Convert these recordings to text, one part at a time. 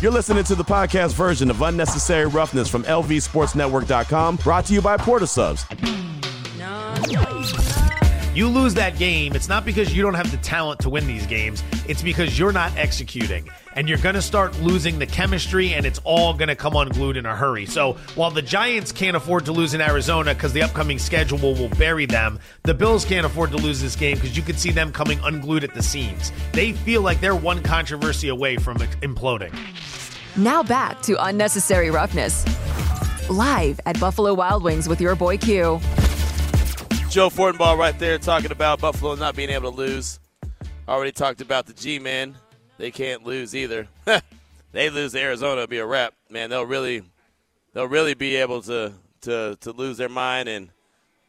You're listening to the podcast version of Unnecessary Roughness from LVSportsNetwork.com, brought to you by Port of Subs. You lose that game, it's not because you don't have the talent to win these games, it's because you're not executing. And you're going to start losing the chemistry, and it's all going to come unglued in a hurry. So while the Giants can't afford to lose in Arizona because the upcoming schedule will bury them, the Bills can't afford to lose this game because you could see them coming unglued at the seams. They feel like they're one controversy away from imploding. Now back to Unnecessary Roughness. Live at Buffalo Wild Wings with your boy Q. Joe Fortenbaugh right there talking about Buffalo not being able to lose. Already talked about the G-men. They can't lose either. they lose to Arizona, it'll be a wrap. Man, they'll really they'll really be able to to to lose their mind and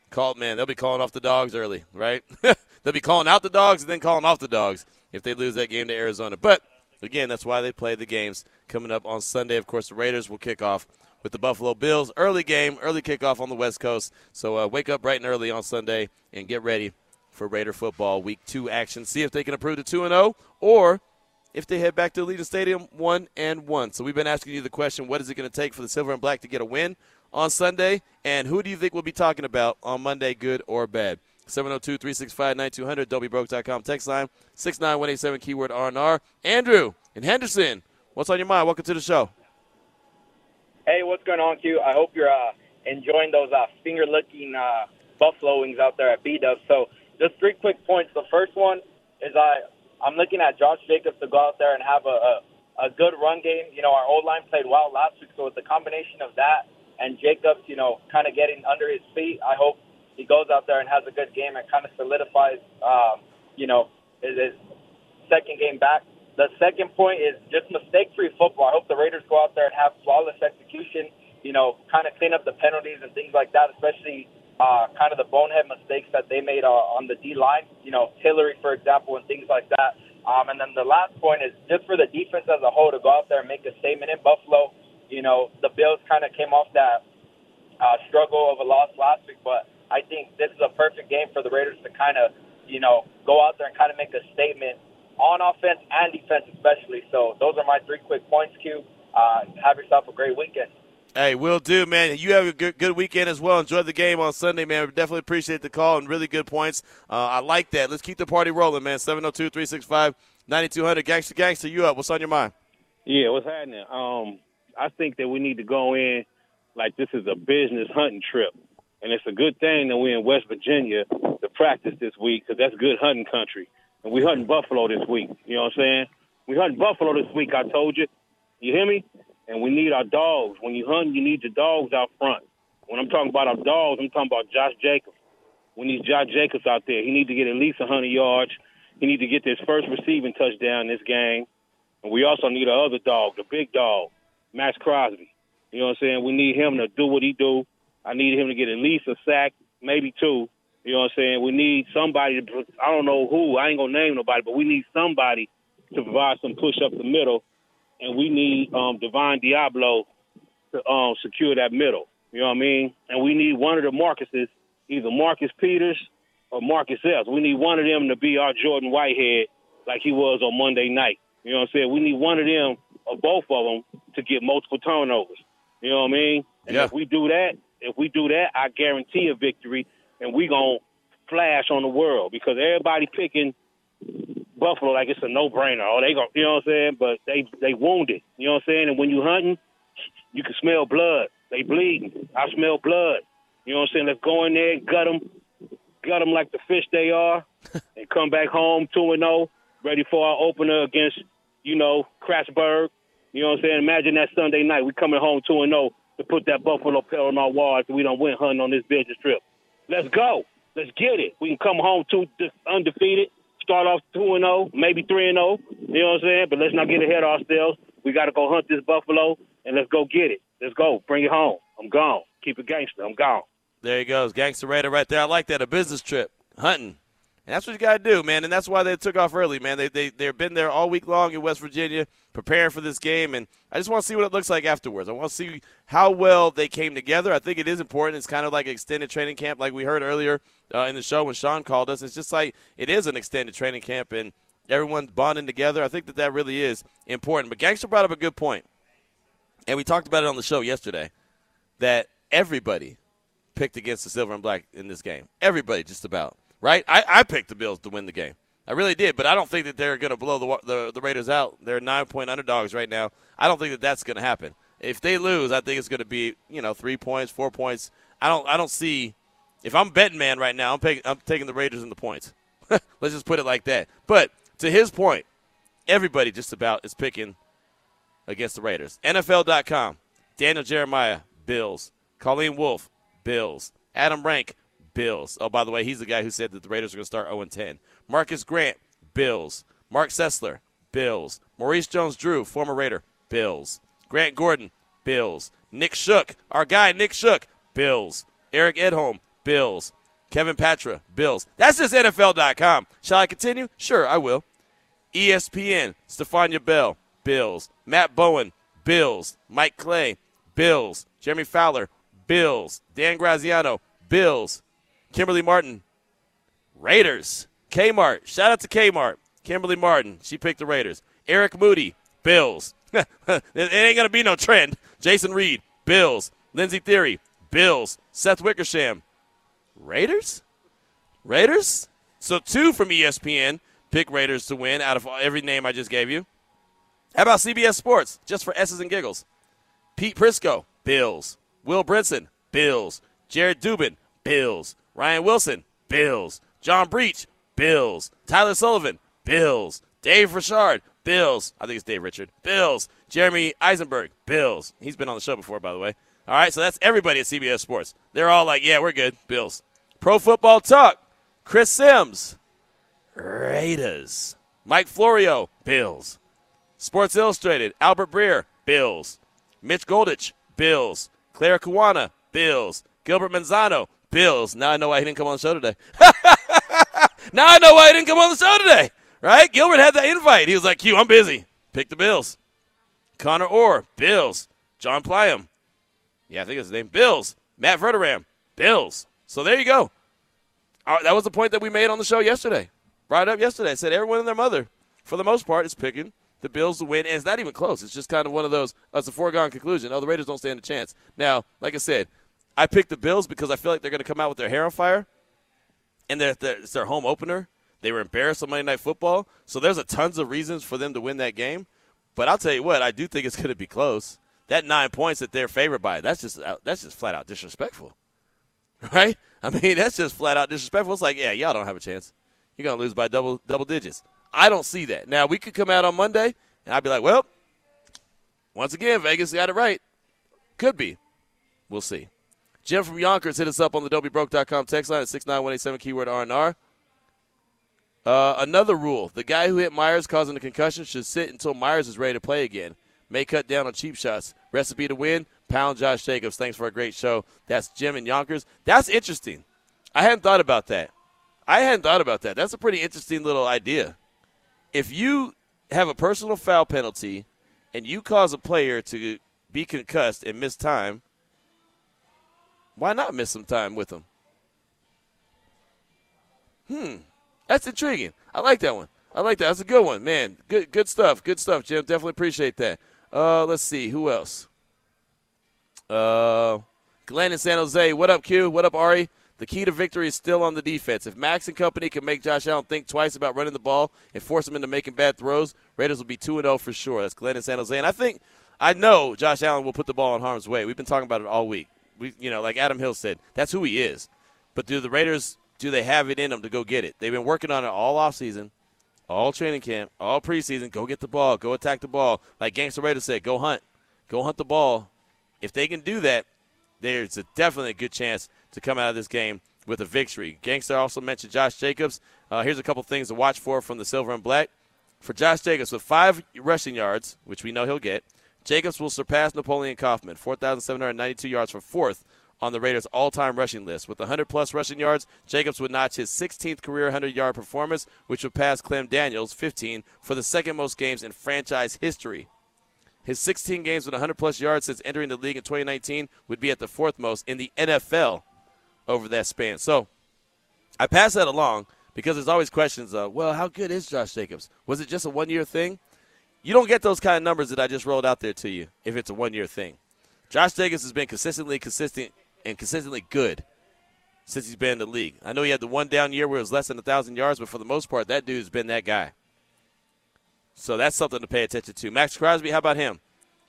call man, they'll be calling off the dogs early, right? they'll be calling out the dogs and then calling off the dogs if they lose that game to Arizona. But again, that's why they play the games coming up on Sunday. Of course, the Raiders will kick off with the Buffalo Bills. Early game, early kickoff on the West Coast. So uh, wake up bright and early on Sunday and get ready for Raider football week two action. See if they can improve to 2 and 0 or if they head back to Allegiant Stadium 1 and 1. So we've been asking you the question what is it going to take for the Silver and Black to get a win on Sunday? And who do you think we'll be talking about on Monday, good or bad? 702 365 9200, WBroke.com text line, 69187, keyword RNR. Andrew in Henderson, what's on your mind? Welcome to the show. What's going on, Q? I hope you're uh, enjoying those uh, finger-licking uh, buffalo wings out there at B Dub. So, just three quick points. The first one is I I'm looking at Josh Jacobs to go out there and have a, a, a good run game. You know, our old line played well last week, so it's a combination of that and Jacobs, you know, kind of getting under his feet. I hope he goes out there and has a good game and kind of solidifies, um, you know, his, his second game back. The second point is just mistake-free football. I hope the Raiders go out there and have flawless execution. You know, kind of clean up the penalties and things like that, especially uh, kind of the bonehead mistakes that they made uh, on the D line. You know, Tillery, for example, and things like that. Um, and then the last point is just for the defense as a whole to go out there and make a statement in Buffalo. You know, the Bills kind of came off that uh, struggle of a loss last week, but I think this is a perfect game for the Raiders to kind of, you know, go out there and kind of make a statement on offense and defense, especially. So those are my three quick points, Q. Uh, have yourself a great weekend. Hey, will do, man. You have a good, good weekend as well. Enjoy the game on Sunday, man. We definitely appreciate the call and really good points. Uh, I like that. Let's keep the party rolling, man. 702 365 9200. Gangster, gangster, you up. What's on your mind? Yeah, what's happening? Um, I think that we need to go in like this is a business hunting trip. And it's a good thing that we're in West Virginia to practice this week because that's good hunting country and we hunting buffalo this week. You know what I'm saying? We hunting buffalo this week. I told you. You hear me? And we need our dogs. When you hunt, you need your dogs out front. When I'm talking about our dogs, I'm talking about Josh Jacobs. We need Josh Jacobs out there. He need to get at least 100 yards. He need to get this first receiving touchdown this game. And we also need our other dog, the big dog, Maxx Crosby. You know what I'm saying? We need him to do what he do. I need him to get at least a sack, maybe two. You know what I'm saying? We need somebody to, I don't know who, I ain't going to name nobody, but we need somebody to provide some push up the middle. And we need um, Divine Deablo to um, secure that middle. You know what I mean? And we need one of the Marcuses, either Marcus Peters or Marcus Epps. We need one of them to be our Jordan Whitehead like he was on Monday night. You know what I'm saying? We need one of them or both of them to get multiple turnovers. You know what I mean? And yeah. if we do that, if we do that, I guarantee a victory and we gonna flash on the world because everybody picking Buffalo like it's a no brainer. Oh, they go, you know what I'm saying? But they they wounded, you know what I'm saying? And when you hunting, you can smell blood. They bleeding. I smell blood. You know what I'm saying? Let's go in there, gut them, gut them like the fish they are, and come back home two and zero, ready for our opener against you know Kratzburg. You know what I'm saying? Imagine that Sunday night we coming home two and zero to put that Buffalo pill on our wall after we don't win hunting on this business trip. Let's go. Let's get it. We can come home two undefeated, start off two and zero, maybe three and zero. You know what I'm saying? But let's not get ahead of ourselves. We got to go hunt this buffalo and let's go get it. Let's go. Bring it home. I'm gone. Keep it gangster. I'm gone. There he goes, gangster Raider right there. I like that. A business trip, hunting. And that's what you got to do, man. And that's why they took off early, man. They, they, they've been there all week long in West Virginia preparing for this game. And I just want to see what it looks like afterwards. I want to see how well they came together. I think it is important. It's kind of like an extended training camp, like we heard earlier uh, in the show when Sean called us. It's just like it is an extended training camp. And everyone's bonding together. I think that that really is important. But Gangster brought up a good point, and we talked about it on the show yesterday, that everybody picked against the silver and black in this game. Everybody, just about right. I, I picked the Bills to win the game. I really did, but I don't think that they're going to blow the, the the Raiders out. They're nine point underdogs right now. I don't think that that's going to happen. If they lose, I think it's going to be you know three points, four points. I don't I don't see. If I'm betting man right now, I'm, pay, I'm taking the Raiders in the points. Let's just put it like that. But to his point, everybody just about is picking against the Raiders. NFL.com, Daniel Jeremiah, Bills. Colleen Wolfe, Bills. Adam Rank, Bills. Oh, by the way, he's the guy who said that the Raiders are going to start 0 10. Marcas Grant, Bills. Marc Sessler, Bills. Maurice Jones Drew, former Raider, Bills. Grant Gordon, Bills. Nick Shook, our guy Nick Shook, Bills. Eric Edholm, Bills. Kevin Patra, Bills. That's just NFL.com. Shall I continue? Sure, I will. ESPN, Stephania Bell, Bills. Matt Bowen, Bills. Mike Clay, Bills. Jeremy Fowler, Bills. Dan Graziano, Bills. Kimberly Martin, Raiders. Kmart, shout out to Kmart. Kimberly Martin, she picked the Raiders. Eric Moody, Bills. it ain't going to be no trend. Jason Reid, Bills. Lindsey Thiry, Bills. Seth Wickersham, Raiders? Raiders? So two from ESPN pick Raiders to win out of every name I just gave you. How about CBS Sports, just for S's and giggles? Pete Prisco, Bills. Will Brinson, Bills. Jared Dubin, Bills. Ryan Wilson, Bills. John Breech, Bills. Tyler Sullivan, Bills. Dave Richard, Bills. I think it's Dave Richard. Bills. Jeremy Eisenberg, Bills. He's been on the show before, by the way. All right, so that's everybody at CBS Sports. They're all like, yeah, we're good. Bills. Pro Football Talk, Chris Sims, Raiders. Mike Florio, Bills. Sports Illustrated, Albert Breer, Bills. Mitch Goldich, Bills. Claire Kuwana, Bills. Gilbert Manzano, Bills. Now I know why he didn't come on the show today. now I know why he didn't come on the show today. Right? Gilbert had that invite. He was like, Q, I'm busy. Pick the Bills. Conor Orr, Bills. John Pluym. Yeah, I think it's his name. Bills. Matt Verderame, Bills. So there you go. Uh, that was the point that we made on the show yesterday. Brought up yesterday. I said everyone and their mother, for the most part, is picking the Bills to win, and it's not even close. It's just kind of one of those. That's a foregone conclusion. Oh, the Raiders don't stand a chance. Now, like I said, I picked the Bills because I feel like they're going to come out with their hair on fire, and they're, they're, it's their home opener. They were embarrassed on Monday Night Football, so there's a tons of reasons for them to win that game. But I'll tell you what, I do think it's going to be close. That nine points that they're favored by, that's just uh, that's just flat out disrespectful, right? I mean, that's just flat out disrespectful. It's like, yeah, y'all don't have a chance. You're going to lose by double double digits. I don't see that. Now we could come out on Monday, and I'd be like, well, once again, Vegas got it right. Could be. We'll see. Jim from Yonkers hit us up on the WBroke.com text line at 69187 keyword R&R. Uh, another rule: the guy who hit Meyers causing a concussion should sit until Meyers is ready to play again. May cut down on cheap shots. Recipe to win: pound Josh Jacobs. Thanks for a great show. That's Jim and Yonkers. That's interesting. I hadn't thought about that. I hadn't thought about that. That's a pretty interesting little idea. If you have a personal foul penalty and you cause a player to be concussed and miss time, why not miss some time with them? Hmm. That's intriguing. I like that one. I like that. That's a good one, man. Good, good stuff. Good stuff, Jim. Definitely appreciate that. Uh, let's see who else. Uh, Glenn in San Jose. What up, Q? What up, Ari? The key to victory is still on the defense. If Max and company can make Josh Allen think twice about running the ball and force him into making bad throws, Raiders will be 2 0 for sure. That's Glenn in San Jose. And I think, I know Josh Allen will put the ball in harm's way. We've been talking about it all week. We, you know, like Adam Hill said, that's who he is. But do the Raiders do they have it in them to go get it? They've been working on it all offseason, all training camp, all preseason. Go get the ball. Go attack the ball. Like Gangster Raider said, go hunt. Go hunt the ball. If they can do that, there's a definitely a good chance to come out of this game with a victory. Gangster also mentioned Josh Jacobs. Uh, here's a couple things to watch for from the Silver and Black. For Josh Jacobs, with five rushing yards, which we know he'll get, Jacobs will surpass Napoleon Kaufman, 4,792 yards for fourth on the Raiders' all-time rushing list. With 100-plus rushing yards, Jacobs would notch his 16th career 100-yard performance, which would pass Clem Daniels, 15, for the second most games in franchise history. His 16 games with 100-plus yards since entering the league in 2019 would be at the fourth most in the NFL over that span. So I pass that along because there's always questions of, well, how good is Josh Jacobs? Was it just a one year thing? You don't get those kind of numbers that I just rolled out there to you if it's a one year thing. Josh Jacobs has been consistently consistent and consistently good since he's been in the league. I know he had the one down year where it was less than a thousand yards, but for the most part, that dude's been that guy. So that's something to pay attention to. Maxx Crosby, how about him?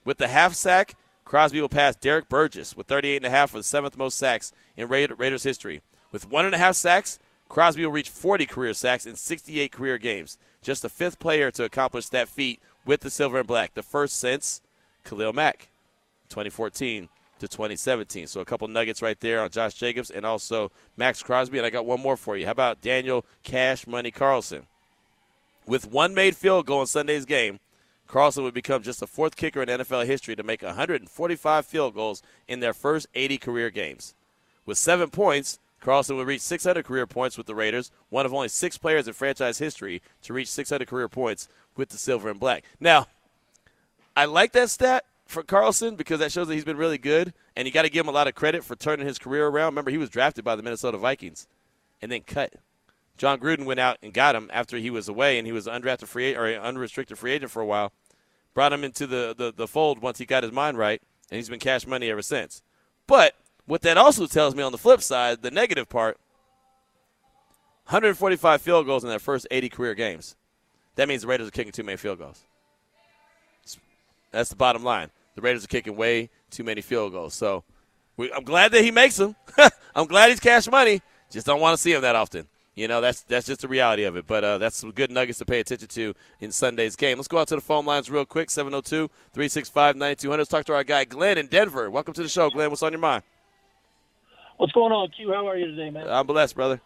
With the half sack, Crosby will pass Derrick Burgess with 38 and a half for the seventh most sacks in Raiders history. With one and a half sacks, Crosby will reach 40 career sacks in 68 career games. Just the fifth player to accomplish that feat with the silver and black. The first since Khalil Mack, 2014 to 2017. So a couple nuggets right there on Josh Jacobs and also Maxx Crosby. And I got one more for you. How about Daniel Cash Money Carlson? With one made field goal in Sunday's game, Carlson would become just the fourth kicker in NFL history to make 145 field goals in their first 80 career games. With seven points, Carlson would reach 600 career points with the Raiders, one of only six players in franchise history to reach 600 career points with the silver and black. Now, I like that stat for Carlson because that shows that he's been really good, and you got to give him a lot of credit for turning his career around. Remember, he was drafted by the Minnesota Vikings and then cut. Jon Gruden went out and got him after he was away, and he was undrafted free or unrestricted free agent for a while. Brought him into the, the, the fold once he got his mind right, and he's been cash money ever since. But what that also tells me on the flip side, the negative part, 145 field goals in their first 80 career games. That means the Raiders are kicking too many field goals. That's the bottom line. The Raiders are kicking way too many field goals. So we, I'm glad that he makes them. I'm glad he's cash money. Just don't want to see him that often. You know, that's that's just the reality of it. But uh, that's some good nuggets to pay attention to in Sunday's game. Let's go out to the phone lines real quick 702 365 9200. Let's talk to our guy, Glenn in Denver. Welcome to the show, Glenn. What's on your mind? What's going on, Q? How are you today, man? I'm blessed, brother.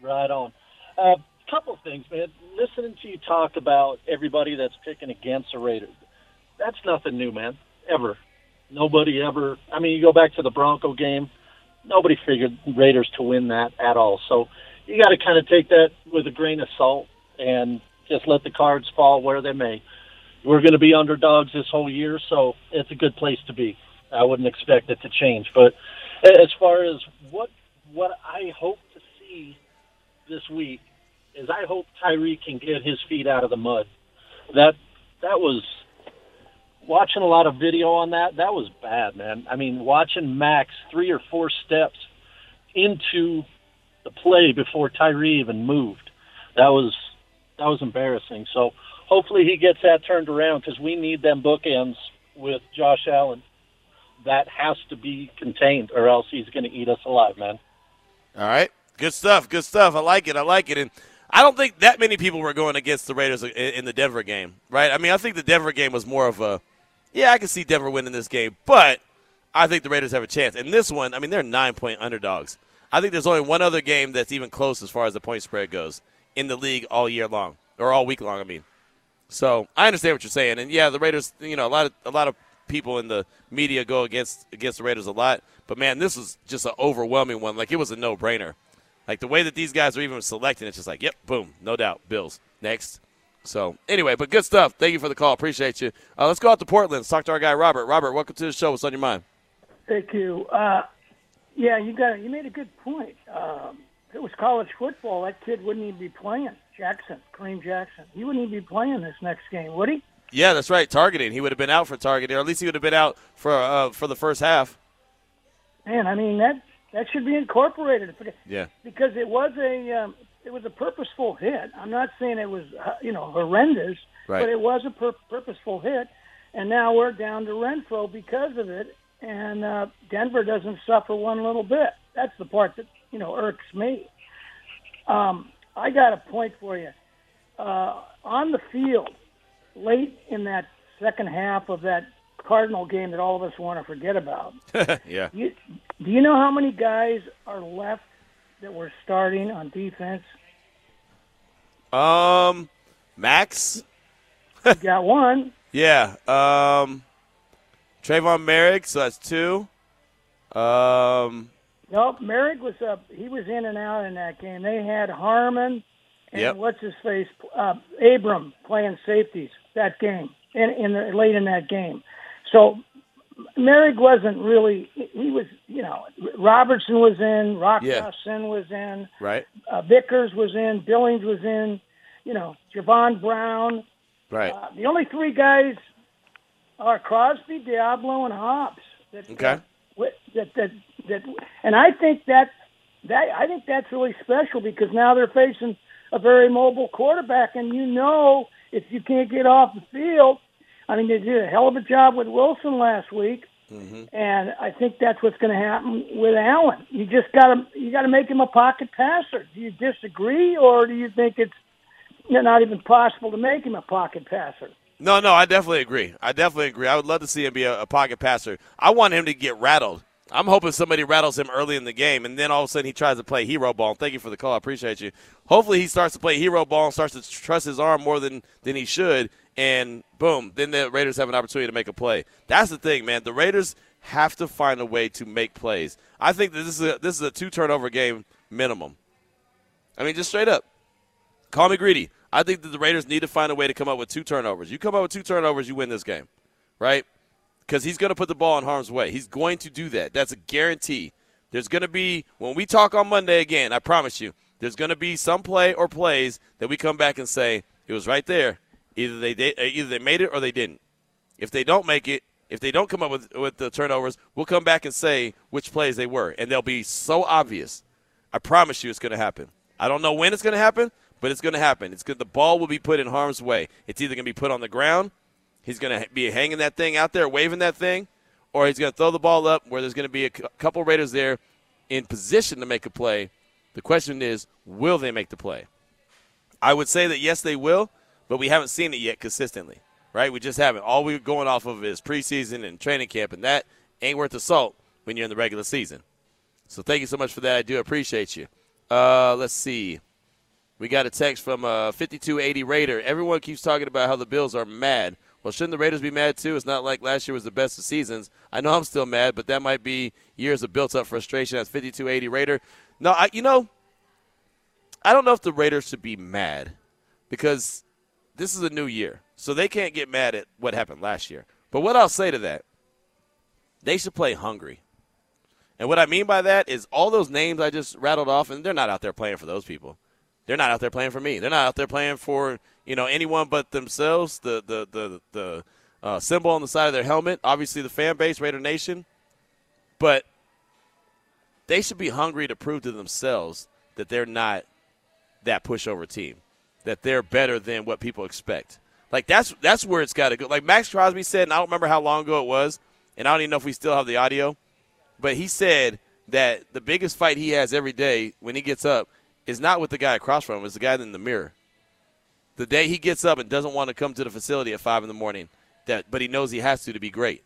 Right on. A uh, couple things, man. Listening to you talk about everybody that's picking against the Raiders, that's nothing new, man. Ever. Nobody ever. I mean, you go back to the Bronco game. Nobody figured Raiders to win that at all. So you got to kind of take that with a grain of salt and just let the cards fall where they may. We're going to be underdogs this whole year, so it's a good place to be. I wouldn't expect it to change, but as far as what what I hope to see this week is I hope Tyree can get his feet out of the mud. That that was watching a lot of video on that. That was bad, man. I mean, watching Max three or four steps into the play before Tyree even moved. That was that was embarrassing. So hopefully he gets that turned around because we need them bookends with Josh Allen that has to be contained, or else he's going to eat us alive, man. All right, good stuff. Good stuff. I like it. I like it. And I don't think that many people were going against the Raiders in the Denver game, right? I mean, I think the Denver game was more of a, yeah, I can see Denver winning this game, but I think the Raiders have a chance. And this one, I mean, they're nine point underdogs. I think there's only one other game that's even close as far as the point spread goes in the league all year long or all week long. I mean, so I understand what you're saying, and yeah, the Raiders. You know, a lot of a lot of people in the media go against against the Raiders a lot. But man, this was just an overwhelming one. Like it was a no brainer. Like the way that these guys are even selecting, it's just like, yep, boom, no doubt, Bills next. So anyway, but good stuff. Thank you for the call. Appreciate you. Uh, let's go out to Portland. Let's talk to our guy Robert. Robert, welcome to the show. What's on your mind? Thank you. Uh, yeah, you got you made a good point. Um, if it was college football, that kid wouldn't even be playing. Jackson, Kareem Jackson, he wouldn't even be playing this next game, would he? Yeah, that's right. Targeting. He would have been out for targeting, or at least he would have been out for uh, for the first half. Man, I mean that that should be incorporated. Yeah. Because it was a um, it was a purposeful hit. I'm not saying it was uh, you know horrendous, right. but it was a pur- purposeful hit. And now we're down to Renfrow because of it, and uh, Denver doesn't suffer one little bit. That's the part that you know irks me. Um, I got a point for you. Uh, on the field, late in that second half of that Cardinal game that all of us want to forget about. yeah. You, do you know how many guys are left that were starting on defense? Um, Max. you got one. Yeah. Um, Tre'von Moehrig, so that's two. Um. Nope, Moehrig was up. He was in and out in that game. They had Harmon and yep. what's his face, uh, Abram playing safeties that game in, in the, late in that game. So Moehrig wasn't really. He was, you know, Robertson was in, Rock Yeah. Was in, Right. uh, Vickers was in, Billings was in, you know, Javon Brown. Right. Uh, the only three guys are Crosby, Deablo, and Hobbs. That, Okay. that, that, that, that, and I think that that I think that's really special because now they're facing a very mobile quarterback, and you know if you can't get off the field, I mean they did a hell of a job with Wilson last week, mm-hmm. and I think that's what's going to happen with Allen. You just got to you got to make him a pocket passer. Do you disagree, or do you think it's not even possible to make him a pocket passer? No, no, I definitely agree. I definitely agree. I would love to see him be a, a pocket passer. I want him to get rattled. I'm hoping somebody rattles him early in the game, and then all of a sudden he tries to play hero ball. Thank you for the call. I appreciate you. Hopefully he starts to play hero ball and starts to trust his arm more than, than he should, and boom, then the Raiders have an opportunity to make a play. That's the thing, man. The Raiders have to find a way to make plays. I think that this is a, this is a two turnover game minimum. I mean, just straight up. Call me greedy. I think that the Raiders need to find a way to come up with two turnovers. You come up with two turnovers, you win this game, right? Because he's going to put the ball in harm's way. He's going to do that. That's a guarantee. There's going to be, when we talk on Monday again, I promise you, there's going to be some play or plays that we come back and say, it was right there. Either they did, uh, either they made it or they didn't. If they don't make it, if they don't come up with, with the turnovers, we'll come back and say which plays they were. And they'll be so obvious. I promise you it's going to happen. I don't know when it's going to happen, but it's going to happen. It's good. The ball will be put in harm's way. It's either going to be put on the ground, he's going to be hanging that thing out there, waving that thing, or he's going to throw the ball up where there's going to be a couple Raiders there in position to make a play. The question is, will they make the play? I would say that yes, they will, but we haven't seen it yet consistently, right? We just haven't. All we're going off of is preseason and training camp, and that ain't worth the salt when you're in the regular season. So thank you so much for that. I do appreciate you. Uh, let's see. We got a text from uh, 5280 Raider. Everyone keeps talking about how the Bills are mad. Well, shouldn't the Raiders be mad too? It's not like last year was the best of seasons. I know I'm still mad, but that might be years of built-up frustration. That's 5280 Raider. No, I, you know, I don't know if the Raiders should be mad because this is a new year, so they can't get mad at what happened last year. But what I'll say to that, they should play hungry. And what I mean by that is all those names I just rattled off, and they're not out there playing for those people. They're not out there playing for me. They're not out there playing for you know anyone but themselves. The the the the uh, symbol on the side of their helmet, obviously the fan base, Raider Nation. But they should be hungry to prove to themselves that they're not that pushover team, that they're better than what people expect. Like that's that's where it's got to go. Like Maxx Crosby said, and I don't remember how long ago it was, and I don't even know if we still have the audio, but he said that the biggest fight he has every day when he gets up is not with the guy across from him, it's the guy in the mirror. The day he gets up and doesn't want to come to the facility at five in the morning, that but he knows he has to to be great.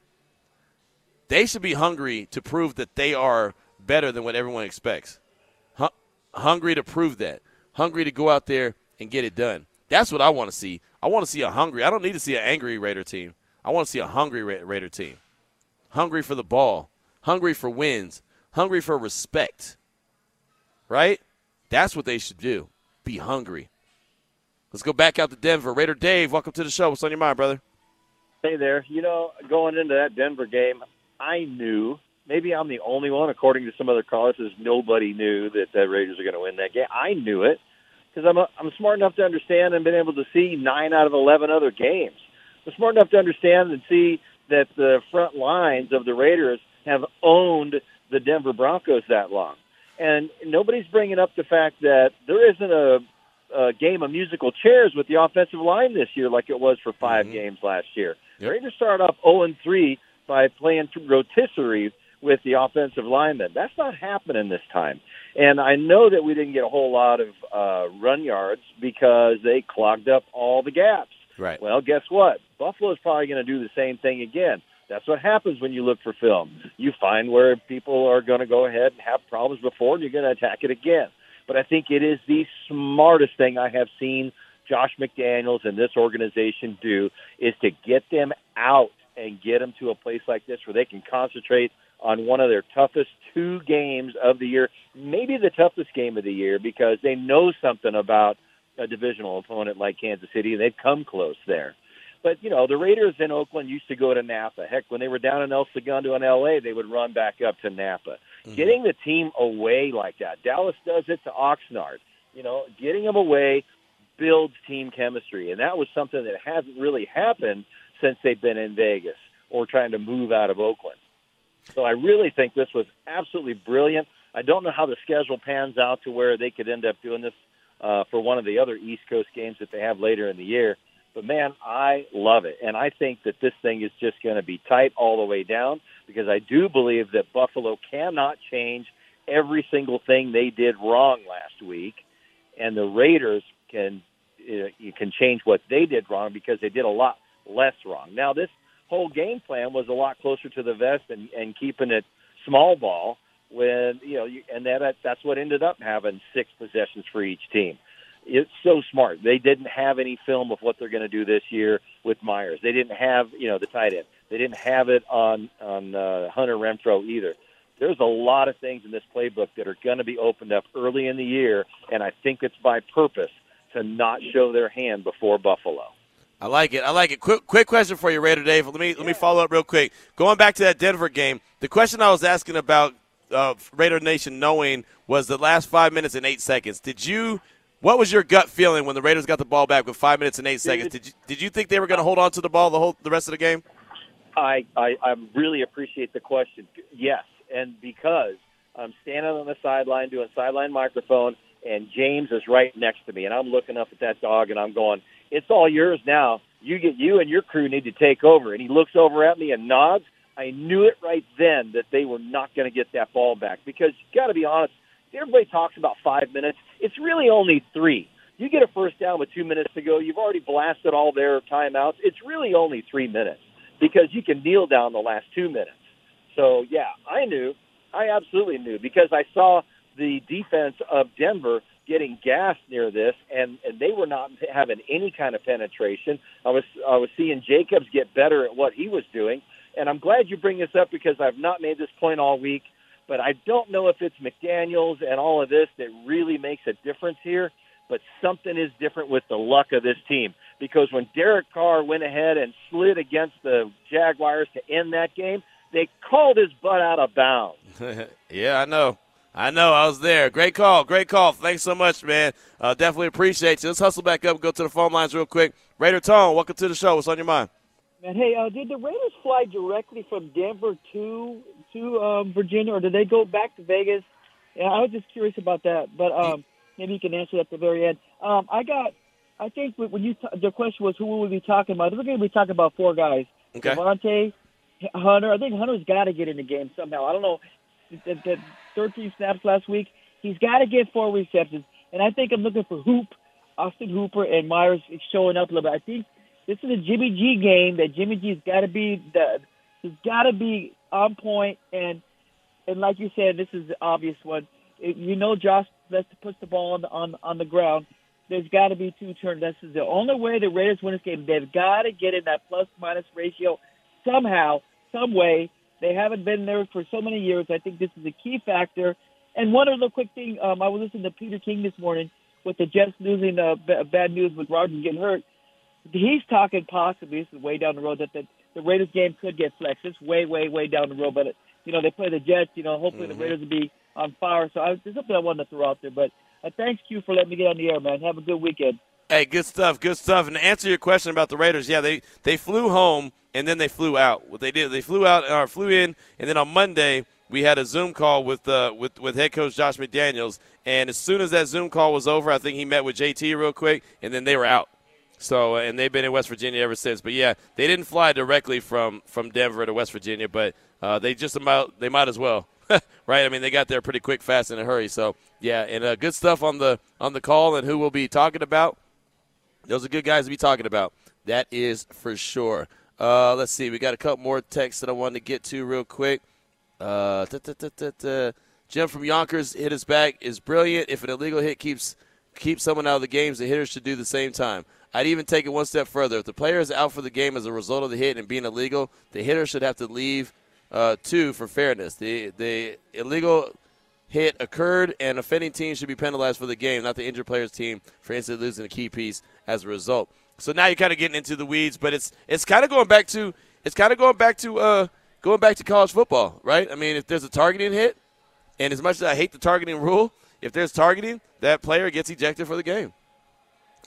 They should be hungry to prove that they are better than what everyone expects. Hu- hungry to prove that. Hungry to go out there and get it done. That's what I want to see. I want to see a hungry. I don't need to see an angry Raider team. I want to see a hungry Ra- Raider team. Hungry for the ball. Hungry for wins. Hungry for respect. Right? That's what they should do. Be hungry. Let's go back out to Denver. Raider Dave, welcome to the show. What's on your mind, brother? Hey there. You know, going into that Denver game, I knew. Maybe I'm the only one, according to some other callers, nobody knew that the Raiders are going to win that game. I knew it because I'm a, I'm smart enough to understand and been able to see nine out of eleven other games. I'm smart enough to understand and see that the front lines of the Raiders have owned the Denver Broncos that long, and nobody's bringing up the fact that there isn't a, a game of musical chairs with the offensive line this year like it was for 5 mm-hmm. games last year. The Raiders started off 0 and 3 by playing rotisserie with the offensive linemen. That's not happening this time. And I know that we didn't get a whole lot of uh, run yards because they clogged up all the gaps. Right. Well, guess what? Buffalo's probably going to do the same thing again. That's what happens when you look for film. You find where people are going to go ahead and have problems before, and you're going to attack it again. But I think it is the smartest thing I have seen Josh McDaniels and this organization do is to get them out and get them to a place like this where they can concentrate on one of their toughest two games of the year, maybe the toughest game of the year, because they know something about a divisional opponent like Kansas City, and they've come close there. But you know, the Raiders in Oakland used to go to Napa. Heck, when they were down in El Segundo in L.A., they would run back up to Napa. Mm-hmm. Getting the team away like that, Dallas does it to Oxnard. You know, getting them away builds team chemistry, and that was something that hasn't really happened since they've been in Vegas or trying to move out of Oakland. So I really think this was absolutely brilliant. I don't know how the schedule pans out to where they could end up doing this uh, for one of the other East Coast games that they have later in the year. But man, I love it. And I think that this thing is just going to be tight all the way down because I do believe that Buffalo cannot change every single thing they did wrong last week. And the Raiders can uh, you can change what they did wrong because they did a lot less wrong. Now this whole game plan was a lot closer to the vest and, and keeping it small ball when you know you, and that that's what ended up having six possessions for each team. It's so smart. They didn't have any film of what they're going to do this year with Meyers. They didn't have you know the tight end. They didn't have it on on uh, Hunter Renfrow either. There's a lot of things in this playbook that are going to be opened up early in the year, and I think it's by purpose to not show their hand before Buffalo. I like it. I like it. Quick, quick question for you, Raider Dave. Let me yeah. let me follow up real quick. Going back to that Denver game, the question I was asking about uh, Raider Nation knowing was the last five minutes and eight seconds. Did you? What was your gut feeling when the Raiders got the ball back with five minutes and eight seconds? Did you did you think they were going to hold on to the ball the whole the rest of the game? I, I I really appreciate the question. Yes, and because I'm standing on the sideline doing sideline microphone, and James is right next to me, and I'm looking up at that dog, and I'm going it's all yours now. You get you and your crew need to take over. And he looks over at me and nods. I knew it right then that they were not going to get that ball back because you got to be honest. Everybody talks about five minutes. It's really only three. You get a first down with two minutes to go. You've already blasted all their timeouts. It's really only three minutes because you can kneel down the last two minutes. So yeah, I knew. I absolutely knew because I saw the defense of Denver getting gassed near this, and and they were not having any kind of penetration. I was I was seeing Jacobs get better at what he was doing, and I'm glad you bring this up because I've not made this point all week, but I don't know if it's McDaniels and all of this that really makes a difference here. But something is different with the luck of this team because when Derek Carr went ahead and slid against the Jaguars to end that game, they called his butt out of bounds. yeah, I know. I know. I was there. Great call. Great call. Thanks so much, man. Uh, definitely appreciate you. Let's hustle back up and go to the phone lines real quick. Raider Tone, welcome to the show. What's on your mind? Man, hey, uh, did the Raiders fly directly from Denver to to um, Virginia, or did they go back to Vegas? Yeah, I was just curious about that, but um, maybe you can answer that at the very end. Um, I got, I think when you t- the question was who will we be talking about? We're going to be talking about four guys: okay. Davante, Hunter. I think Hunter's got to get in the game somehow. I don't know. The, the, 13 snaps last week. He's got to get four receptions. And I think I'm looking for Hoop, Austin Hooper, and Meyers showing up a little bit. I think this is a Jimmy G game that Jimmy G's got to be the he's got to be on point and and like you said, this is the obvious one. If you know Josh let's put the ball on the, on on the ground. There's got to be two turns. This is the only way the Raiders win this game. They've got to get in that plus minus ratio somehow, some way. They haven't been there for so many years. I think this is a key factor. And one other quick thing, um, I was listening to Peter King this morning with the Jets losing uh, b- bad news with Rodgers getting hurt. He's talking possibly, this is way down the road, that the, the Raiders game could get flexed. It's way, way, way down the road. But, it, you know, they play the Jets. You know, hopefully mm-hmm. the Raiders will be on fire. So I, there's something I wanted to throw out there. But uh, thanks, Q, for letting me get on the air, man. Have a good weekend. Hey, good stuff, good stuff. And to answer your question about the Raiders, yeah, they, they flew home and then they flew out. What they did, they flew out or flew in, and then on Monday we had a Zoom call with uh, with with head coach Josh McDaniels. And as soon as that Zoom call was over, I think he met with JT real quick, and then they were out. So and they've been in West Virginia ever since. But yeah, they didn't fly directly from from Denver to West Virginia, but uh, they just about they might as well. right? I mean, they got there pretty quick, fast, in a hurry. So yeah, and uh, good stuff on the on the call and who we'll be talking about. Those are good guys to be talking about. That is for sure. Uh, let's see. We got a couple more texts that I wanted to get to real quick. Uh, Jim from Yonkers hit us back is brilliant. If an illegal hit keeps keeps someone out of the games, the hitters should do the same time. I'd even take it one step further. If the player is out for the game as a result of the hit and being illegal, the hitter should have to leave uh, too for fairness. The the illegal hit occurred, and offending team should be penalized for the game, not the injured player's team for instantly losing a key piece as a result. So now you're kind of getting into the weeds, but it's it's kind of going back to it's kind of going back to uh, going back to college football, right? I mean, if there's a targeting hit, and as much as I hate the targeting rule, if there's targeting, that player gets ejected for the game,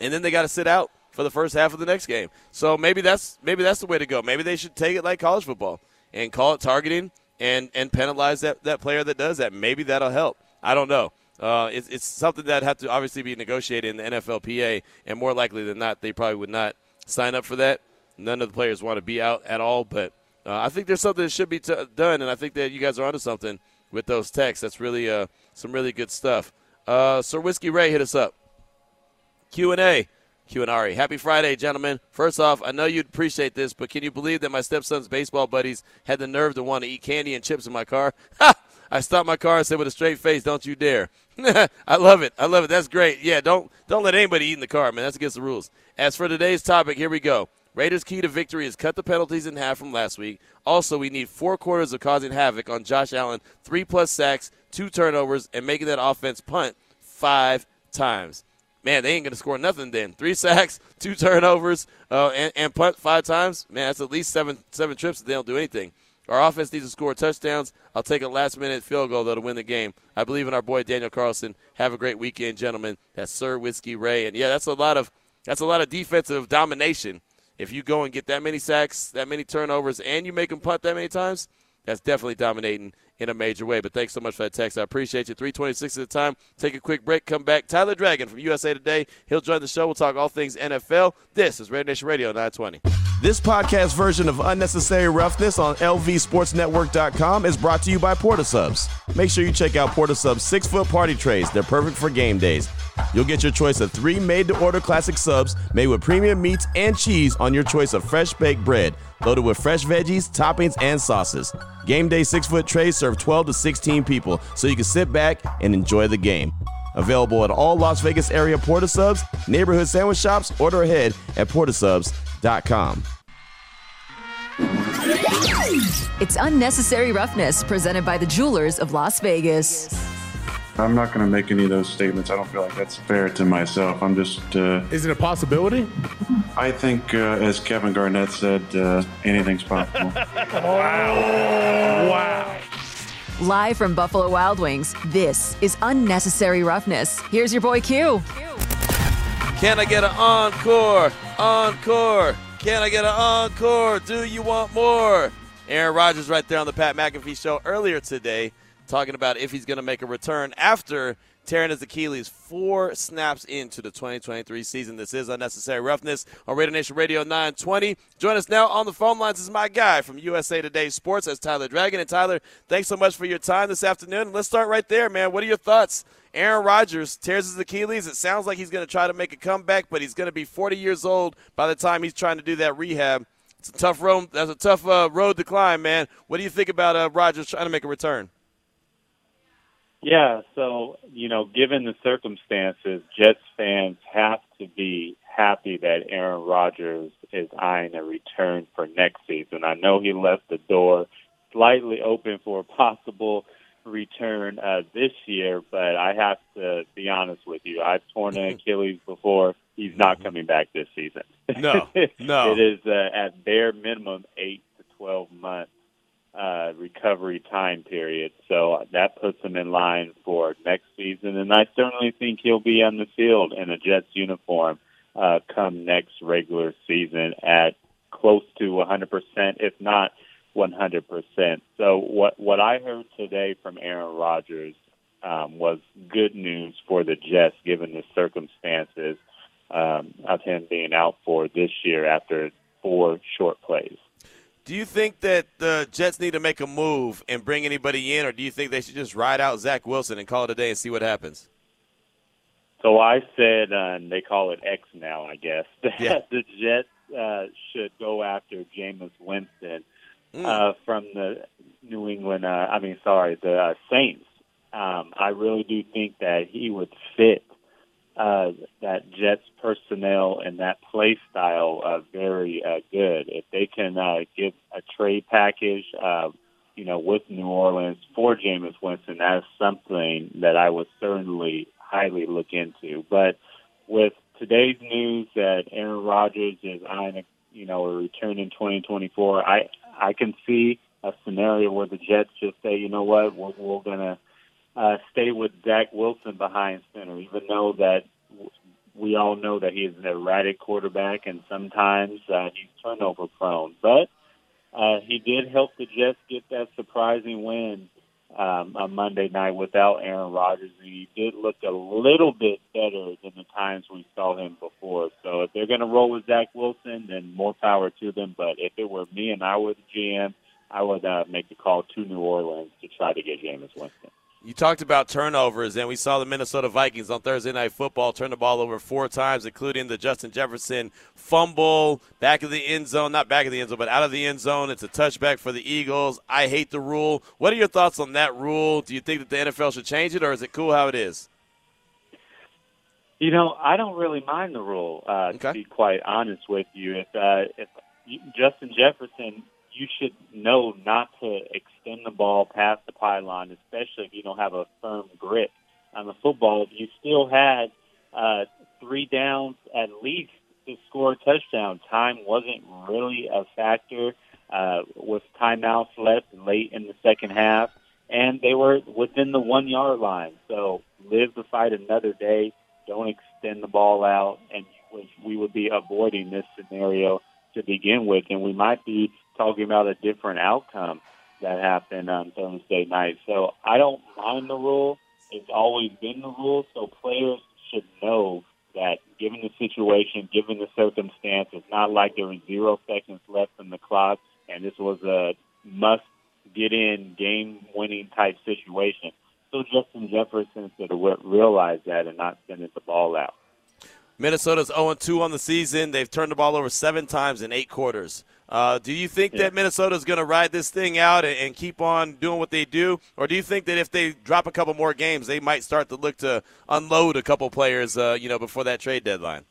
and then they got to sit out for the first half of the next game. So maybe that's maybe that's the way to go. Maybe they should take it like college football and call it targeting and and penalize that that player that does that. Maybe that'll help. I don't know. Uh, it's, it's something that had to obviously be negotiated in the NFLPA, and more likely than not, they probably would not sign up for that. None of the players want to be out at all, but uh, I think there's something that should be t- done, and I think that you guys are onto something with those texts. That's really uh, some really good stuff. Uh, Sir Whiskey Ray hit us up. Q and A. Q and Ari. Happy Friday, gentlemen. First off, I know you'd appreciate this, but can you believe that my stepson's baseball buddies had the nerve to want to eat candy and chips in my car? Ha! I stopped my car and said with a straight face, "Don't you dare!" I love it. I love it. That's great. Yeah, don't don't let anybody eat in the car, man. That's against the rules. As for today's topic, here we go. Raiders' key to victory is cut the penalties in half from last week. Also, we need four quarters of causing havoc on Josh Allen, three plus sacks, two turnovers, and making that offense punt five times. Man, they ain't going to score nothing then. Three sacks, two turnovers, uh, and, and punt five times. Man, that's at least seven seven trips if they don't do anything. Our offense needs to score touchdowns. I'll take a last minute field goal, though, to win the game. I believe in our boy Daniel Carlson. Have a great weekend, gentlemen. That's Sir Whiskey Ray. And yeah, that's a lot of that's a lot of defensive domination. If you go and get that many sacks, that many turnovers, and you make them punt that many times, that's definitely dominating in a major way. But thanks so much for that text. I appreciate you. 326 at the time. Take a quick break. Come back. Tyler Dragon from USA Today. He'll join the show. We'll talk all things NFL. This is Raider Nation Radio 920. This podcast version of Unnecessary Roughness on LVSportsNetwork.com is brought to you by Port of Subs. Make sure you check out Port of Subs six foot party trays. They're perfect for game days. You'll get your choice of three made to order classic subs made with premium meats and cheese on your choice of fresh baked bread, loaded with fresh veggies, toppings, and sauces. Game day six foot trays serve 12 to 16 people, so you can sit back and enjoy the game. Available at all Las Vegas area Port of Subs, neighborhood sandwich shops, order ahead at portofsubs.com. It's Unnecessary Roughness, presented by the Jewelers of Las Vegas. I'm not going to make any of those statements. I don't feel like that's fair to myself. I'm just. Uh, Is it a possibility? I think, uh, as Kevin Garnett said, uh, anything's possible. wow. Wow. Live from Buffalo Wild Wings, this is Unnecessary Roughness. Here's your boy Q. Can I get an encore? Encore. Can I get an encore? Do you want more? Aaron Rodgers right there on the Pat McAfee show earlier today talking about if he's going to make a return after tearing his Achilles four snaps into the 2023 season. This is Unnecessary Roughness on Raider Nation Radio 920. Join us now on the phone lines is my guy from USA Today Sports. as Tyler Dragon. And Tyler, thanks so much for your time this afternoon. Let's start right there, man. What are your thoughts? Aaron Rodgers tears his Achilles. It sounds like he's going to try to make a comeback, but he's going to be 40 years old by the time he's trying to do that rehab. It's a tough road. That's a tough uh, road to climb, man. What do you think about uh, Rodgers trying to make a return? Yeah, so, you know, given the circumstances, Jets fans have to be happy that Aaron Rodgers is eyeing a return for next season. I know he left the door slightly open for a possible return uh, this year, but I have to be honest with you. I've torn an Achilles before. He's not coming back this season. No, no. it is uh, at bare minimum 8 to 12 months uh, recovery time period. So that puts him in line for next season, and I certainly think he'll be on the field in a Jets uniform uh, come next regular season at close to 100%, if not 100%. So what what I heard today from Aaron Rodgers um, was good news for the Jets, given the circumstances um, of him being out for this year after four short plays. Do you think that the Jets need to make a move and bring anybody in, or do you think they should just ride out Zach Wilson and call it a day and see what happens? So I said, uh, and they call it X now, I guess, that Yeah. the Jets uh, should go after Jameis Winston Mm. uh, from the New England. Uh, I mean, sorry, the uh, Saints. Um, I really do think that he would fit uh, that Jets personnel and that play style uh, very uh, good. If they can uh, give a trade package, uh, you know, with New Orleans for Jameis Winston, that's something that I would certainly highly look into. But with today's news that Aaron Rodgers is eyeing a you know a return in 2024, I I can see a scenario where the Jets just say, you know what, we're, we're gonna uh, stay with Zach Wilson behind center, even though that we all know that he's an erratic quarterback and sometimes uh, he's turnover prone. But uh, he did help the Jets get that surprising win um, on Monday night without Aaron Rodgers. And he did look a little bit better than the times we saw him before. So if they're going to roll with Zach Wilson, then more power to them. But if it were me and I were the GM, I would uh, make the call to New Orleans to try to get Jameis Winston. You talked about turnovers, and we saw the Minnesota Vikings on Thursday Night Football turn the ball over four times, including the Justin Jefferson fumble back of the end zone, not back of the end zone, but out of the end zone. It's a touchback for the Eagles. I hate the rule. What are your thoughts on that rule? Do you think that the NFL should change it, or is it cool how it is? You know, I don't really mind the rule. Uh, Okay. To be quite honest with you, if uh, if Justin Jefferson, you should know not to extend the ball past the pylon, especially if you don't have a firm grip on the football. You still had uh, three downs at least to score a touchdown. Time wasn't really a factor uh, with timeouts left late in the second half, and they were within the one yard line. So live to fight another day. Don't extend the ball out, and we would be avoiding this scenario to begin with, and we might be talking about a different outcome that happened on Thursday night. So I don't mind the rule. It's always been the rule, so players should know that given the situation, given the circumstance, it's not like there was zero seconds left in the clock, and this was a must get in game winning type situation. So Justin Jefferson should have realized that and not sending the ball out. Minnesota's 0 2 on the season. They've turned the ball over seven times in eight quarters. Uh, do you think that Minnesota is going to ride this thing out and, and keep on doing what they do, or do you think that if they drop a couple more games, they might start to look to unload a couple players, uh, you know, before that trade deadline?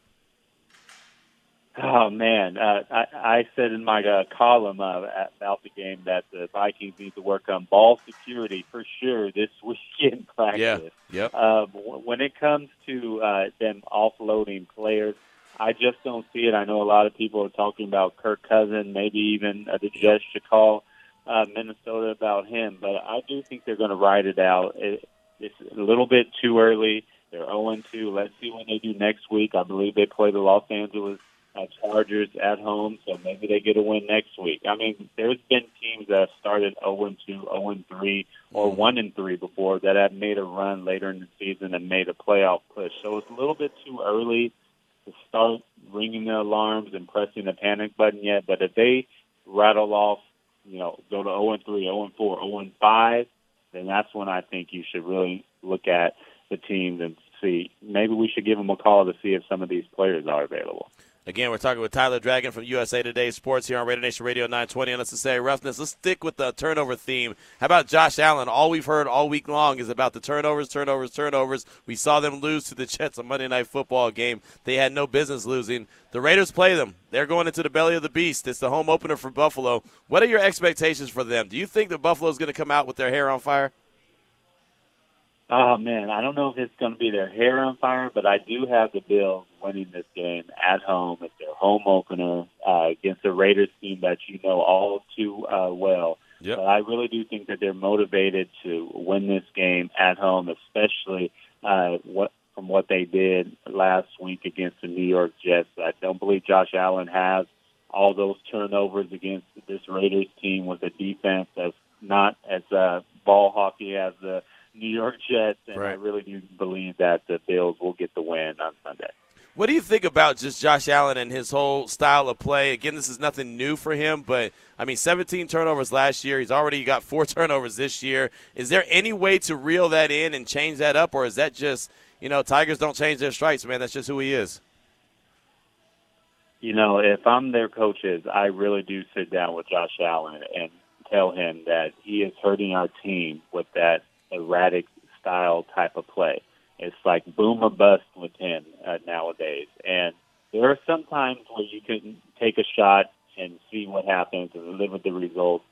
Oh man, uh, I, I said in my uh, column uh, about the game that the Vikings need to work on ball security for sure this weekend practice. Yeah. Yep. Uh, w- when it comes to uh, them offloading players, I just don't see it. I know a lot of people are talking about Kirk Cousins, maybe even uh, the Jets should call uh, Minnesota about him, but I do think they're going to ride it out. It, it's a little bit too early. They're 0 2. Let's see what they do next week. I believe they play the Los Angeles uh, Chargers at home, so maybe they get a win next week. I mean, there's been teams that have started 0 2, 0 3, or 1 and 3 before that have made a run later in the season and made a playoff push. So it's a little bit too early to start ringing the alarms and pressing the panic button yet. But if they rattle off, you know, go to 0 and 3, 0 and 4, 0 and 5, then that's when I think you should really look at the teams and see. Maybe we should give them a call to see if some of these players are available. Again, we're talking with Tyler Dragon from USA Today Sports here on Raider Nation Radio 920 Unnecessary Roughness. Let's stick with the turnover theme. How about Josh Allen? All we've heard all week long is about the turnovers, turnovers, turnovers. We saw them lose to the Jets on Monday Night Football game. They had no business losing. The Raiders play them. They're going into the belly of the beast. It's the home opener for Buffalo. What are your expectations for them? Do you think that Buffalo's going to come out with their hair on fire? Oh man, I don't know if it's going to be their hair on fire, but I do have the Bills winning this game at home. It's their home opener uh, against the Raiders team that you know all too uh, well. Yep. But I really do think that they're motivated to win this game at home, especially uh, what from what they did last week against the New York Jets. I don't believe Josh Allen has all those turnovers against this Raiders team with a defense that's not as uh, ball hockey as the New York Jets, and I really do believe that the Bills will get the win on Sunday. What do you think about just Josh Allen and his whole style of play? Again, this is nothing new for him, but I mean, 17 turnovers last year. He's already got four turnovers this year. Is there any way to reel that in and change that up, or is that just, you know, Tigers don't change their stripes, man? That's just who he is. You know, if I'm their coaches, I really do sit down with Josh Allen and tell him that he is hurting our team with that erratic style type of play. It's like boom or bust with him uh, nowadays. And there are some times where you can take a shot and see what happens and live with the results.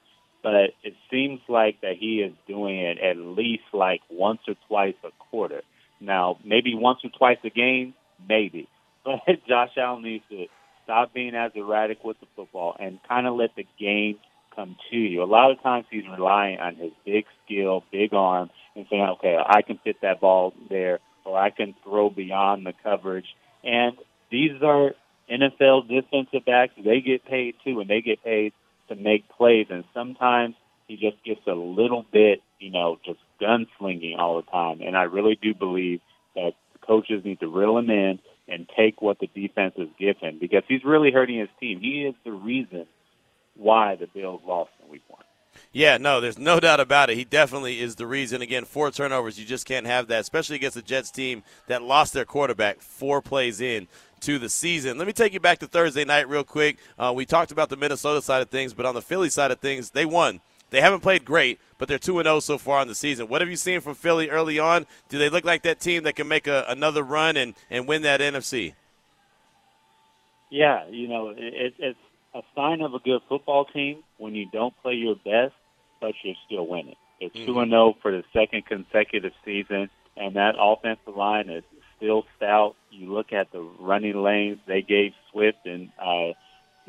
But it seems like that he is doing it at least like once or twice a quarter. Now, maybe once or twice a game, maybe. but Josh Allen needs to stop being as erratic with the football and kind of let the game come to you. A lot of times he's relying on his big skill, big arm, and saying, okay, I can fit that ball there, or I can throw beyond the coverage. And these are NFL defensive backs. They get paid too, and they get paid to make plays. And sometimes he just gets a little bit, you know, just gunslinging all the time. And I really do believe that coaches need to reel him in and take what the defenses give him because he's really hurting his team. He is the reason why the Bills lost in week one. Yeah, no, there's no doubt about it. He definitely is the reason. Again, four turnovers, you just can't have that, especially against the Jets team that lost their quarterback four plays in to the season. Let me take you back to Thursday night real quick. Uh, we talked about the Minnesota side of things, but on the Philly side of things, they won. They haven't played great, but they're 2 0 so far in the season. What have you seen from Philly early on? Do they look like that team that can make a, another run and, and win that NFC? Yeah, you know, it, it's a sign of a good football team when you don't play your best, but you're still winning. They're 2 mm-hmm. 0 for the second consecutive season, and that offensive line is still stout. You look at the running lanes they gave Swift and uh,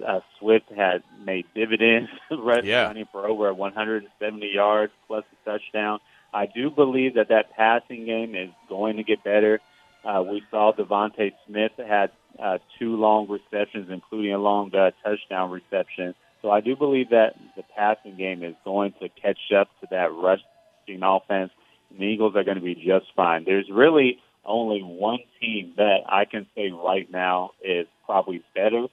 uh, Swift had made dividends yeah. running for over 170 yards plus a touchdown. I do believe that that passing game is going to get better. Uh, we saw DeVonta Smith had uh, two long receptions, including a long uh, touchdown reception. So I do believe that the passing game is going to catch up to that rushing offense. The Eagles are going to be just fine. There's really only one team that I can say right now is probably better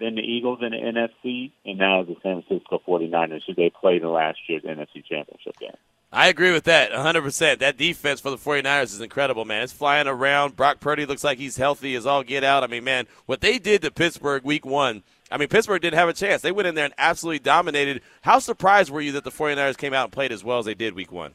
than the Eagles in the NFC, and now the San Francisco 49ers, who they played in last year's NFC Championship game. I agree with that 100%. That defense for the 49ers is incredible, man. It's flying around. Brock Purdy looks like he's healthy as all get out. I mean, man, what they did to Pittsburgh week one, I mean, Pittsburgh didn't have a chance. They went in there and absolutely dominated. How surprised were you that the 49ers came out and played as well as they did week one?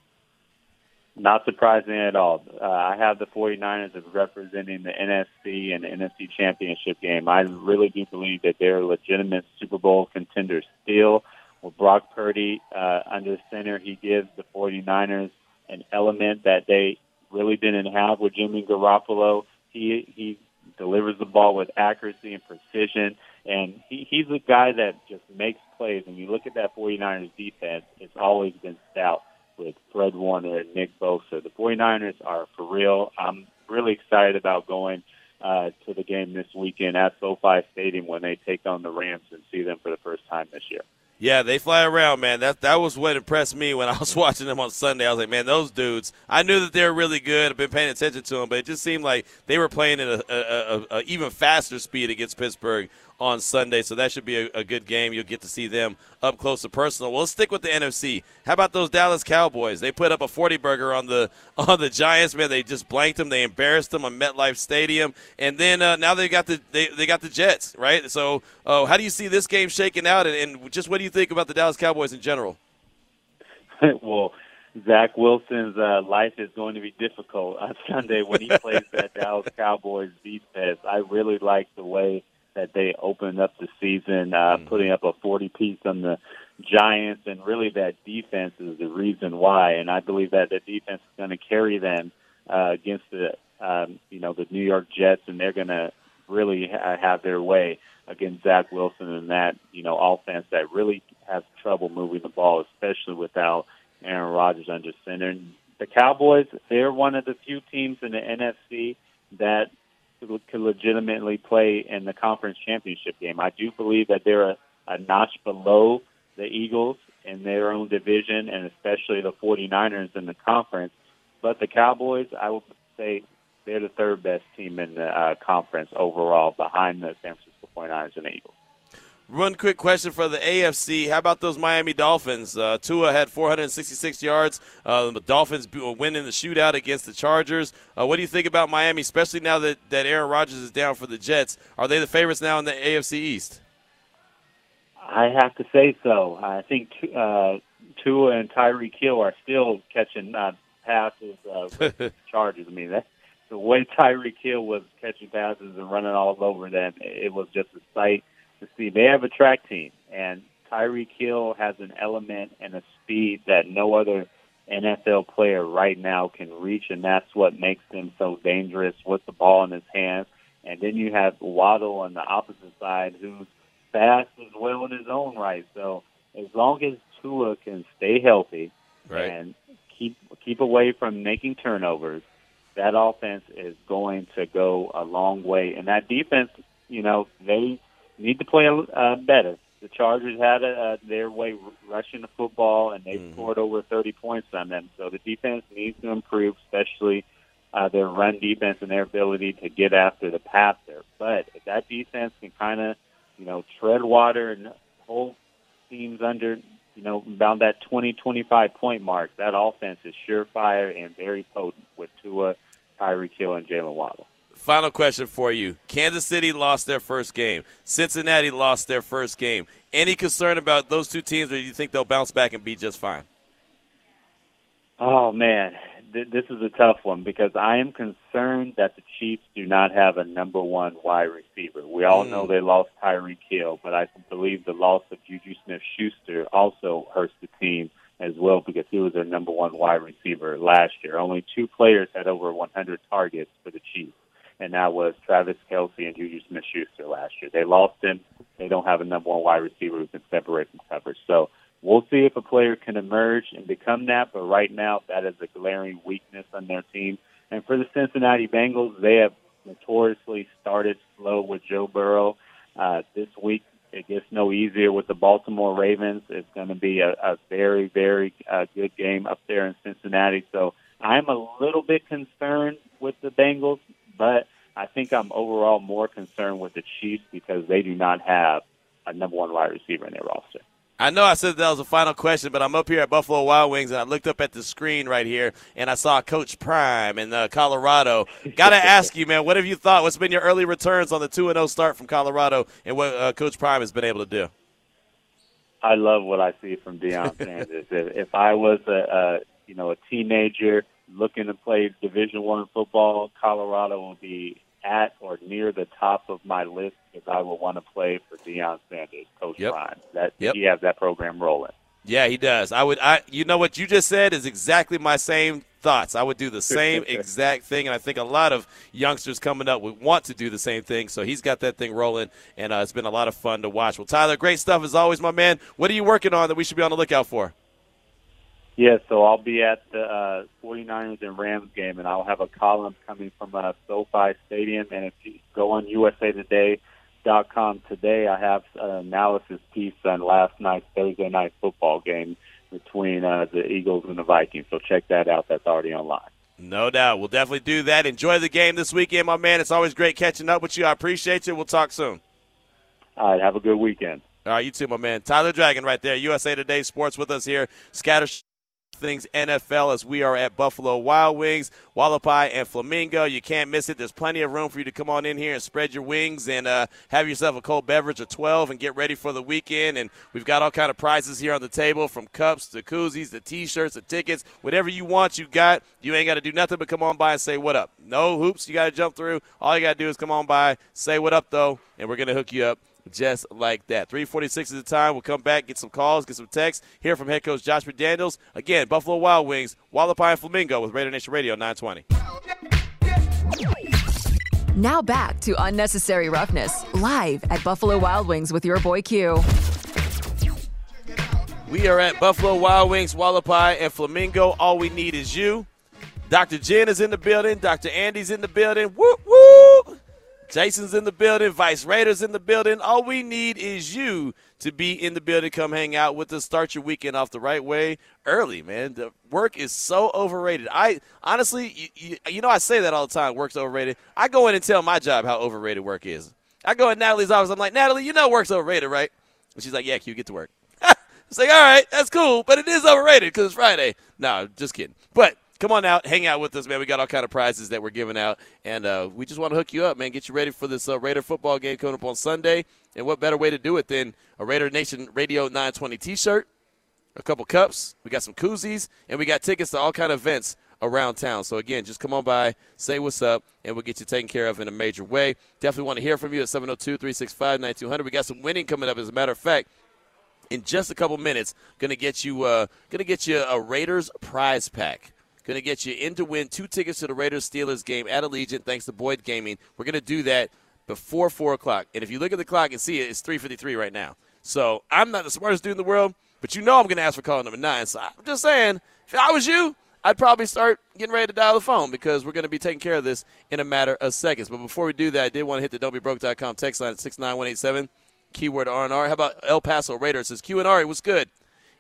Not surprising at all. Uh, I have the 49ers as representing the NFC and the NFC Championship game. I really do believe that they're legitimate Super Bowl contenders still. With Brock Purdy uh, under center, he gives the 49ers an element that they really didn't have with Jimmy Garoppolo. He he delivers the ball with accuracy and precision, and he, he's a guy that just makes plays. And you look at that 49ers defense, it's always been stout with Fred Warner and Nick Bosa. The 49ers are for real. I'm really excited about going uh, to the game this weekend at SoFi Stadium when they take on the Rams and see them for the first time this year. Yeah, they fly around, man. That that was what impressed me when I was watching them on Sunday. I was like, man, those dudes. I knew that they were really good. I've been paying attention to them, but it just seemed like they were playing at a, a, a, a even faster speed against Pittsburgh on Sunday, so that should be a, a, good game. You'll get to see them up close and personal. Well, let's stick with the NFC. How about those Dallas Cowboys? They put up a 40 burger on the on the Giants. Man, they just blanked them. They embarrassed them on MetLife Stadium, and then uh, now they got the they, they got the Jets right. So, uh, how do you see this game shaking out, and, and just what do you think about the Dallas Cowboys in general? well. Zach Wilson's uh, life is going to be difficult on Sunday when he plays that Dallas Cowboys defense. I really like the way that they opened up the season, uh, mm-hmm. putting up a 40 piece on the Giants, and really that defense is the reason why. And I believe that the defense is going to carry them uh, against the um, you know the New York Jets, and they're going to really ha- have their way against Zach Wilson and that you know offense that really has trouble moving the ball, especially without Aaron Rodgers under center. And the Cowboys, they're one of the few teams in the NFC that could legitimately play in the conference championship game. I do believe that they're a, a notch below the Eagles in their own division and especially the 49ers in the conference. But the Cowboys, I would say they're the third best team in the uh, conference overall behind the San Francisco 49ers and the Eagles. One quick question for the AFC. How about those Miami Dolphins? Uh, Tua had 466 yards. Uh, the Dolphins winning the shootout against the Chargers. Uh, what do you think about Miami, especially now that, that Aaron Rodgers is down for the Jets? Are they the favorites now in the AFC East? I have to say so. I think uh, Tua and Tyreek Hill are still catching uh, passes uh, with Chargers. I mean, that, the way Tyreek Hill was catching passes and running all over them, it was just a sight – to see. They have a track team, and Tyreek Hill has an element and a speed that no other NFL player right now can reach, and that's what makes him so dangerous with the ball in his hands. And then you have Waddle on the opposite side, who's fast as well in his own right. So as long as Tua can stay healthy Right. and keep keep away from making turnovers, that offense is going to go a long way. And that defense, you know, they need to play uh, better. The Chargers had a, uh, their way rushing the football, and they scored over 30 points on them. So the defense needs to improve, especially uh, their run defense and their ability to get after the passer. But if that defense can kind of, you know, tread water and hold teams under, you know, about that 20, 25 point mark, that offense is surefire and very potent with Tua, Tyreek Hill, and Jalen Waddle. Final question for you. Kansas City lost their first game. Cincinnati lost their first game. Any concern about those two teams, or do you think they'll bounce back and be just fine? Oh man, Th- this is a tough one because I am concerned that the Chiefs do not have a number one wide receiver. We all Mm. know they lost Tyreek Hill, but I believe the loss of Juju Smith-Schuster also hurts the team as well because he was their number one wide receiver last year. Only two players had over 100 targets for the Chiefs, and that was Travis Kelce and Juju Smith-Schuster last year. They lost him. They don't have a number one wide receiver who can separate from coverage. So We'll see if a player can emerge and become that, but right now that is a glaring weakness on their team. And for the Cincinnati Bengals, they have notoriously started slow with Joe Burrow. Uh, this week, it gets no easier with the Baltimore Ravens. It's going to be a, a very, very uh, good game up there in Cincinnati. So I'm a little bit concerned with the Bengals, but I think I'm overall more concerned with the Chiefs because they do not have a number one wide receiver in their roster. I know I said that was a final question, but I'm up here at Buffalo Wild Wings and I looked up at the screen right here and I saw Coach Prime in uh, Colorado. Got to ask you, man, what have you thought? What's been your early returns on the 2 0 start from Colorado and what uh, Coach Prime has been able to do? I love what I see from Deion Sanders. if, if I was a, a you know a teenager looking to play Division One football, Colorado will be at or near the top of my list because I would want to play for Deion Sanders, Coach Yep. Prime. That Yep. he has that program rolling. Yeah, he does. I would. I. You know what you just said is exactly my same thoughts. I would do the same exact thing, and I think a lot of youngsters coming up would want to do the same thing. So he's got that thing rolling, and uh, it's been a lot of fun to watch. Well, Tyler, great stuff as always, my man. What are you working on that we should be on the lookout for? Yeah, so I'll be at the uh, 49ers and Rams game, and I'll have a column coming from uh, SoFi Stadium. And if you go on USAToday.com today, I have an analysis piece on last night's Thursday night football game between uh, the Eagles and the Vikings. So check that out. That's already online. No doubt. We'll definitely do that. Enjoy the game this weekend, my man. It's always great catching up with you. I appreciate you. We'll talk soon. All right, have a good weekend. All right, you too, my man. Tyler Dragon right there. USA Today Sports with us here. Scatter things NFL as we are at Buffalo Wild Wings, Hualapai, and Flamingo. You can't miss it. There's plenty of room for you to come on in here and spread your wings and uh, have yourself a cold beverage or 12 and get ready for the weekend. And we've got all kind of prizes here on the table from cups to koozies to T-shirts to tickets. Whatever you want, you got. You ain't got to do nothing but come on by and say what up. No hoops you got to jump through. All you got to do is come on by, say what up though, and we're gonna hook you up just like that. 346 is the time. We'll come back, get some calls, get some texts. Hear from head coach Josh McDaniels. Again, Buffalo Wild Wings, Hualapai and Flamingo with Raider Nation Radio 920. Now back to Unnecessary Roughness, live at Buffalo Wild Wings with your boy Q. We are at Buffalo Wild Wings, Hualapai, and Flamingo. All we need is you. Dr. Jen is in the building. Dr. Andy's in the building. Jason's in the building. Vice Raiders in the building. All we need is you to be in the building. Come hang out with us. Start your weekend off the right way early, man. The work is so overrated. I honestly, you, you, you know, I say that all the time. Work's overrated. I go in and tell my job how overrated work is. I go in Natalie's office. I'm like, Natalie, you know work's overrated, right? And she's like, Yeah, Q, get to work. It's like, all right, that's cool, but it is overrated because it's Friday. No, just kidding. But come on out, hang out with us, man. We got all kind of prizes that we're giving out, and uh, we just want to hook you up, man. Get you ready for this uh, Raider football game coming up on Sunday. And what better way to do it than a Raider Nation Radio 920 T-shirt, a couple cups, we got some koozies, and we got tickets to all kind of events around town. So again, just come on by, say what's up, and we'll get you taken care of in a major way. Definitely want to hear from you at 702-365-9200. We got some winning coming up. As a matter of fact, in just a couple minutes, gonna get you uh, gonna get you a Raiders prize pack. Going to get you in to win two tickets to the Raiders Steelers game at Allegiant thanks to Boyd Gaming. We're going to do that before 4 o'clock. And if you look at the clock and see it, it's 3.53 right now. So I'm not the smartest dude in the world, but you know I'm going to ask for call number nine. So I'm just saying, if I was you, I'd probably start getting ready to dial the phone because we're going to be taking care of this in a matter of seconds. But before we do that, I did want to hit the don'tbebroke.com text line at 69187, keyword R&R. How about El Paso Raiders? Says Q and R, it was good.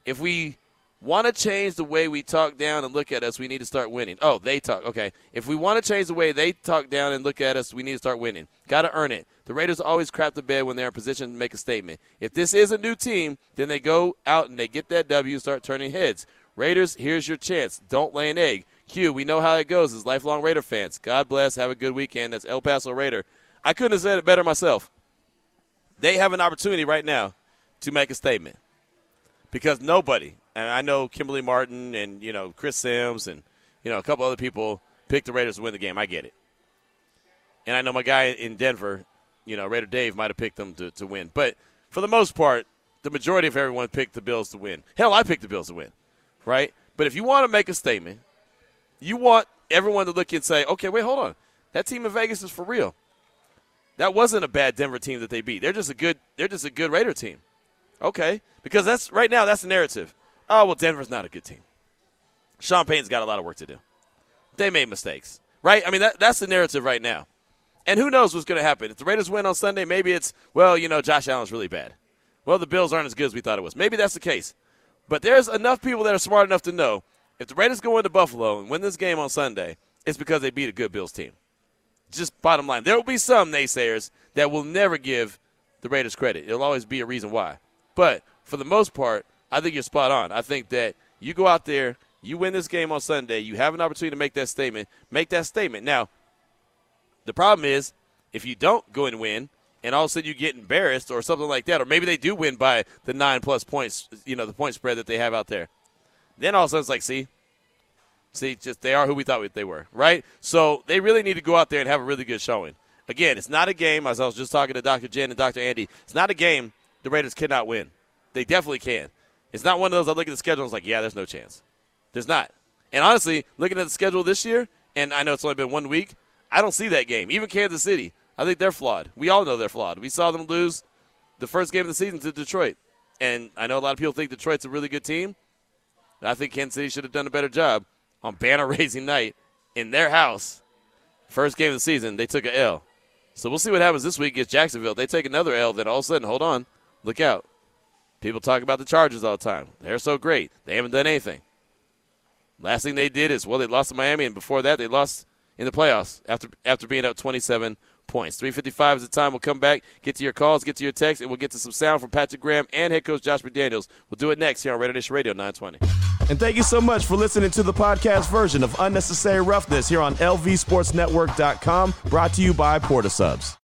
If we want to change the way we talk down and look at us, we need to start winning. Oh, they talk. Okay. If we want to change the way they talk down and look at us, we need to start winning. Got to earn it. The Raiders always crap the bed when they're in position to make a statement. If this is a new team, then they go out and they get that W start turning heads. Raiders, here's your chance. Don't lay an egg. Q, we know how it goes as lifelong Raider fans. God bless. Have a good weekend. That's El Paso Raider. I couldn't have said it better myself. They have an opportunity right now to make a statement because nobody, and I know Kimberly Martin and you know Chris Sims and you know a couple other people picked the Raiders to win the game. I get it, and I know my guy in Denver, you know Raider Dave might have picked them to, to win, but for the most part, the majority of everyone picked the Bills to win. Hell, I picked the Bills to win, right? But if you want to make a statement, you want everyone to look and say, okay, wait, hold on, that team in Vegas is for real. That wasn't a bad Denver team that they beat. They're just a good. They're just a good Raider team. Okay, because that's right now that's the narrative. Oh well, Denver's not a good team. Sean Payton's got a lot of work to do. They made mistakes, right? I mean that that's the narrative right now. And who knows what's going to happen? If the Raiders win on Sunday, maybe it's well, you know, Josh Allen's really bad. Well, the Bills aren't as good as we thought it was. Maybe that's the case. But there's enough people that are smart enough to know if the Raiders go into Buffalo and win this game on Sunday, it's because they beat a good Bills team. Just bottom line. There will be some naysayers that will never give the Raiders credit. It'll always be a reason why. But for the most part, I think you're spot on. I think that you go out there, you win this game on Sunday, you have an opportunity to make that statement. Make that statement. Now, the problem is if you don't go and win, and all of a sudden you get embarrassed or something like that, or maybe they do win by the nine plus points, you know, the point spread that they have out there. Then all of a sudden it's like, see, see, just they are who we thought they were, right? So they really need to go out there and have a really good showing. Again, it's not a game, as I was just talking to Dr. Jen and Dr. Andy, it's not a game the Raiders cannot win. They definitely can. It's not one of those I look at the schedule and it's like, yeah, there's no chance. There's not. And honestly, looking at the schedule this year, and I know it's only been one week, I don't see that game. Even Kansas City, I think they're flawed. We all know they're flawed. We saw them lose the first game of the season to Detroit. And I know a lot of people think Detroit's a really good team. I think Kansas City should have done a better job on banner raising night in their house. First game of the season, they took a L. So we'll see what happens this week against Jacksonville. They take another L, then all of a sudden, hold on, look out. People talk about the Chargers all the time. They're so great. They haven't done anything. Last thing they did is well, they lost to Miami, and before that, they lost in the playoffs after after being up 27 points. 355 is the time. We'll come back, get to your calls, get to your texts, and we'll get to some sound from Patrick Graham and head coach Josh McDaniels. We'll do it next here on Raider Nation Radio 920. And thank you so much for listening to the podcast version of Unnecessary Roughness here on LVSportsNetwork.com, brought to you by Port of Subs.